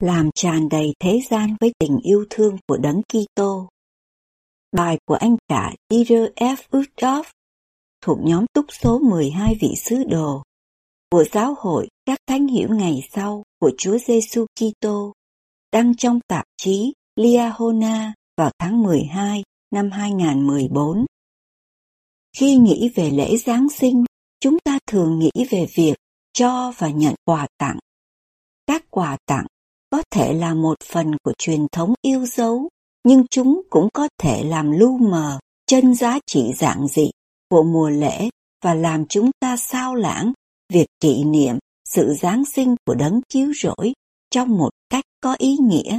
làm tràn đầy thế gian với tình yêu thương của Đấng Kitô. Bài của anh cả Peter F. Uchtdorf thuộc nhóm túc số 12 vị sứ đồ của giáo hội các thánh hiểu ngày sau của Chúa Giêsu Kitô đăng trong tạp chí Liahona vào tháng 12 năm 2014. Khi nghĩ về lễ Giáng sinh, chúng ta thường nghĩ về việc cho và nhận quà tặng. Các quà tặng có thể là một phần của truyền thống yêu dấu, nhưng chúng cũng có thể làm lu mờ chân giá trị giản dị của mùa lễ và làm chúng ta sao lãng việc kỷ niệm sự Giáng sinh của đấng cứu rỗi trong một cách có ý nghĩa.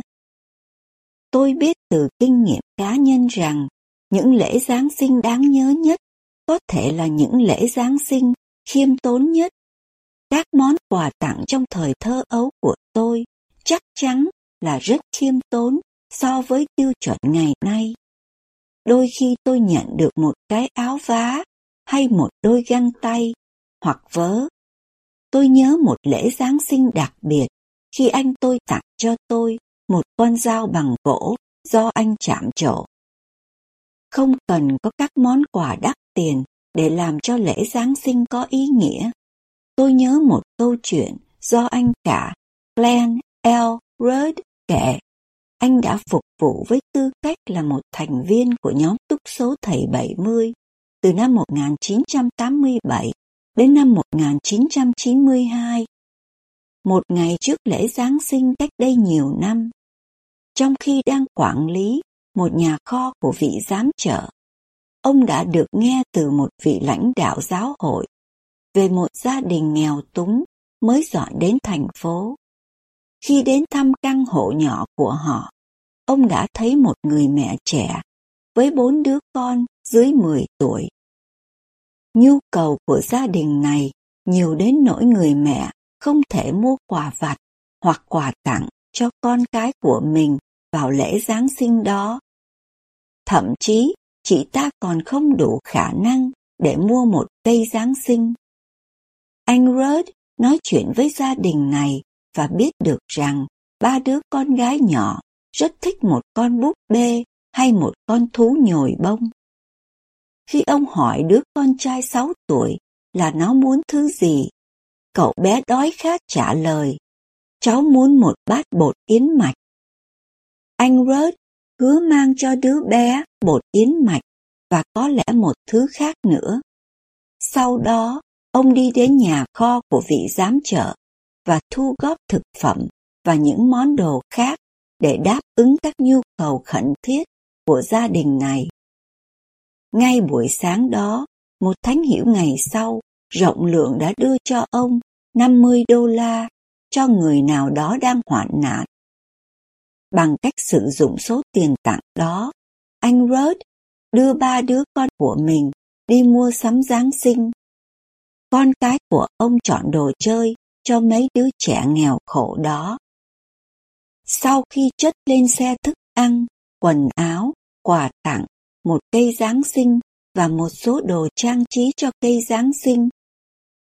Tôi biết từ kinh nghiệm cá nhân rằng những lễ Giáng sinh đáng nhớ nhất có thể là những lễ Giáng sinh khiêm tốn nhất. Các món quà tặng trong thời thơ ấu của tôi chắc chắn là rất khiêm tốn so với tiêu chuẩn ngày nay. Đôi khi tôi nhận được một cái áo vá hay một đôi găng tay hoặc vớ. Tôi nhớ một lễ Giáng sinh đặc biệt khi anh tôi tặng cho tôi một con dao bằng gỗ do anh chạm trổ. Không cần có các món quà đắt tiền để làm cho lễ Giáng sinh có ý nghĩa. Tôi nhớ một câu chuyện do anh cả Glenn L. Rudd kể. Anh đã phục vụ với tư cách là một thành viên của nhóm túc số thầy 70 từ năm 1987 đến năm 1992. Một ngày trước lễ Giáng sinh cách đây nhiều năm, trong khi đang quản lý một nhà kho của vị giám trợ, ông đã được nghe từ một vị lãnh đạo giáo hội về một gia đình nghèo túng mới dọn đến thành phố. Khi đến thăm căn hộ nhỏ của họ, ông đã thấy một người mẹ trẻ với bốn đứa con dưới 10 tuổi. Nhu cầu của gia đình này nhiều đến nỗi người mẹ không thể mua quà vặt hoặc quà tặng cho con cái của mình vào lễ Giáng sinh đó. Thậm chí, chị ta còn không đủ khả năng để mua một cây Giáng sinh. Anh Rudd nói chuyện với gia đình này và biết được rằng ba đứa con gái nhỏ rất thích một con búp bê hay một con thú nhồi bông. Khi ông hỏi đứa con trai 6 tuổi là nó muốn thứ gì, cậu bé đói khát trả lời, cháu muốn một bát bột yến mạch. Anh Rớt hứa mang cho đứa bé bột yến mạch và có lẽ một thứ khác nữa. Sau đó, ông đi đến nhà kho của vị giám trợ và thu góp thực phẩm và những món đồ khác để đáp ứng các nhu cầu khẩn thiết của gia đình này. Ngay buổi sáng đó, một thánh hiểu ngày sau, rộng lượng đã đưa cho ông 50 đô la cho người nào đó đang hoạn nạn. Bằng cách sử dụng số tiền tặng đó, anh Rod đưa ba đứa con của mình đi mua sắm Giáng sinh. Con cái của ông chọn đồ chơi cho mấy đứa trẻ nghèo khổ đó. Sau khi chất lên xe thức ăn, quần áo, quà tặng, một cây Giáng sinh và một số đồ trang trí cho cây Giáng sinh,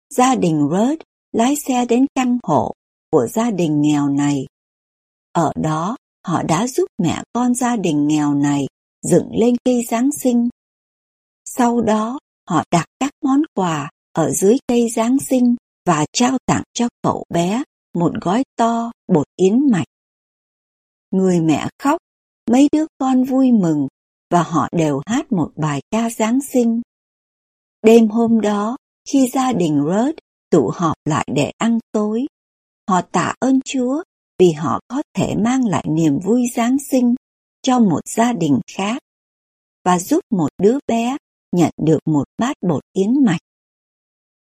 gia đình Rudd lái xe đến căn hộ của gia đình nghèo này. Ở đó, họ đã giúp mẹ con gia đình nghèo này dựng lên cây Giáng sinh. Sau đó, họ đặt các món quà ở dưới cây Giáng sinh và trao tặng cho cậu bé một gói to bột yến mạch. Người mẹ khóc, mấy đứa con vui mừng và họ đều hát một bài ca Giáng sinh. Đêm hôm đó, khi gia đình Rudd tụ họp lại để ăn tối, họ tạ ơn Chúa vì họ có thể mang lại niềm vui Giáng sinh cho một gia đình khác và giúp một đứa bé nhận được một bát bột yến mạch.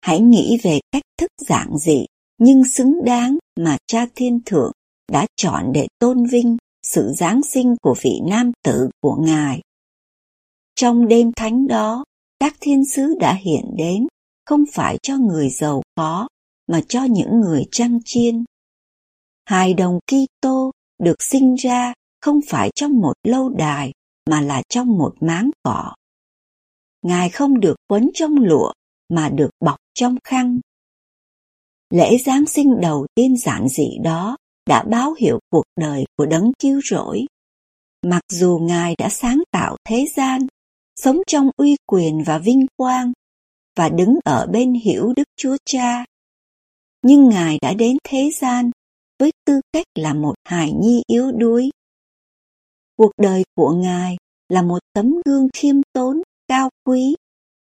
Hãy nghĩ về cách thức giản dị nhưng xứng đáng mà cha thiên thượng đã chọn để tôn vinh sự Giáng sinh của vị nam tử của Ngài. Trong đêm thánh đó, các thiên sứ đã hiện đến không phải cho người giàu có mà cho những người trăng chiên. Hài đồng Kitô được sinh ra không phải trong một lâu đài mà là trong một máng cỏ. Ngài không được quấn trong lụa mà được bọc trong khăn. Lễ Giáng sinh đầu tiên giản dị đó đã báo hiệu cuộc đời của đấng chiêu rỗi. Mặc dù Ngài đã sáng tạo thế gian, sống trong uy quyền và vinh quang, và đứng ở bên hiểu Đức Chúa Cha, nhưng Ngài đã đến thế gian với tư cách là một hài nhi yếu đuối. Cuộc đời của Ngài là một tấm gương khiêm tốn, cao quý,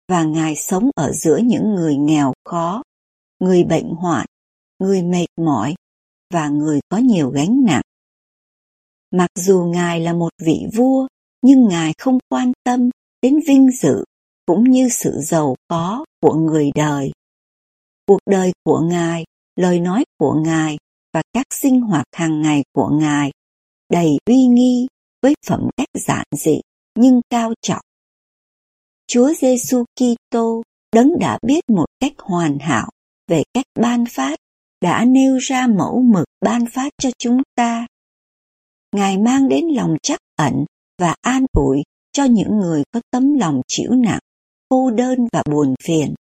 và Ngài sống ở giữa những người nghèo khó, người bệnh hoạn, người mệt mỏi và người có nhiều gánh nặng. Mặc dù Ngài là một vị vua, nhưng Ngài không quan tâm đến vinh dự cũng như sự giàu có của người đời. Cuộc đời của Ngài, lời nói của Ngài và các sinh hoạt hàng ngày của Ngài đầy uy nghi với phẩm cách giản dị nhưng cao trọng. Chúa Giêsu Kitô đấng đã biết một cách hoàn hảo về cách ban phát đã nêu ra mẫu mực ban phát cho chúng ta. Ngài mang đến lòng chắc ẩn và an ủi cho những người có tấm lòng chịu nặng, cô đơn và buồn phiền.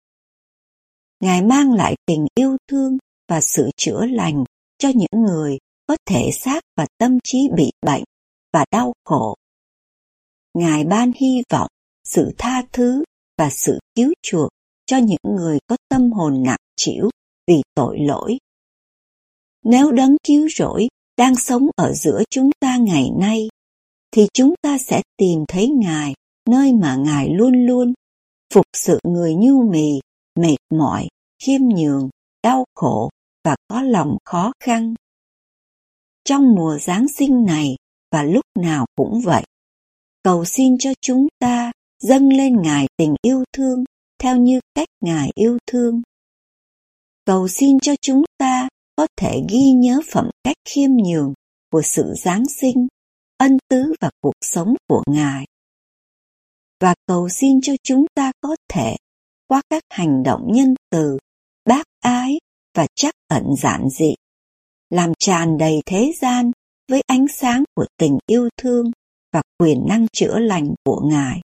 Ngài mang lại tình yêu thương và sự chữa lành cho những người có thể xác và tâm trí bị bệnh và đau khổ. Ngài ban hy vọng, sự tha thứ và sự cứu chuộc cho những người có tâm hồn nặng chịu vì tội lỗi. Nếu đấng cứu rỗi đang sống ở giữa chúng ta ngày nay, thì chúng ta sẽ tìm thấy Ngài nơi mà Ngài luôn luôn phục sự người nhu mì, mệt mỏi, khiêm nhường, đau khổ và có lòng khó khăn. Trong mùa Giáng sinh này và lúc nào cũng vậy, cầu xin cho chúng ta dâng lên Ngài tình yêu thương theo như cách Ngài yêu thương. Cầu xin cho chúng ta có thể ghi nhớ phẩm cách khiêm nhường của sự Giáng sinh, ân tứ và cuộc sống của Ngài. Và cầu xin cho chúng ta có thể, qua các hành động nhân từ, bác ái và chắc ẩn giản dị, làm tràn đầy thế gian với ánh sáng của tình yêu thương và quyền năng chữa lành của Ngài.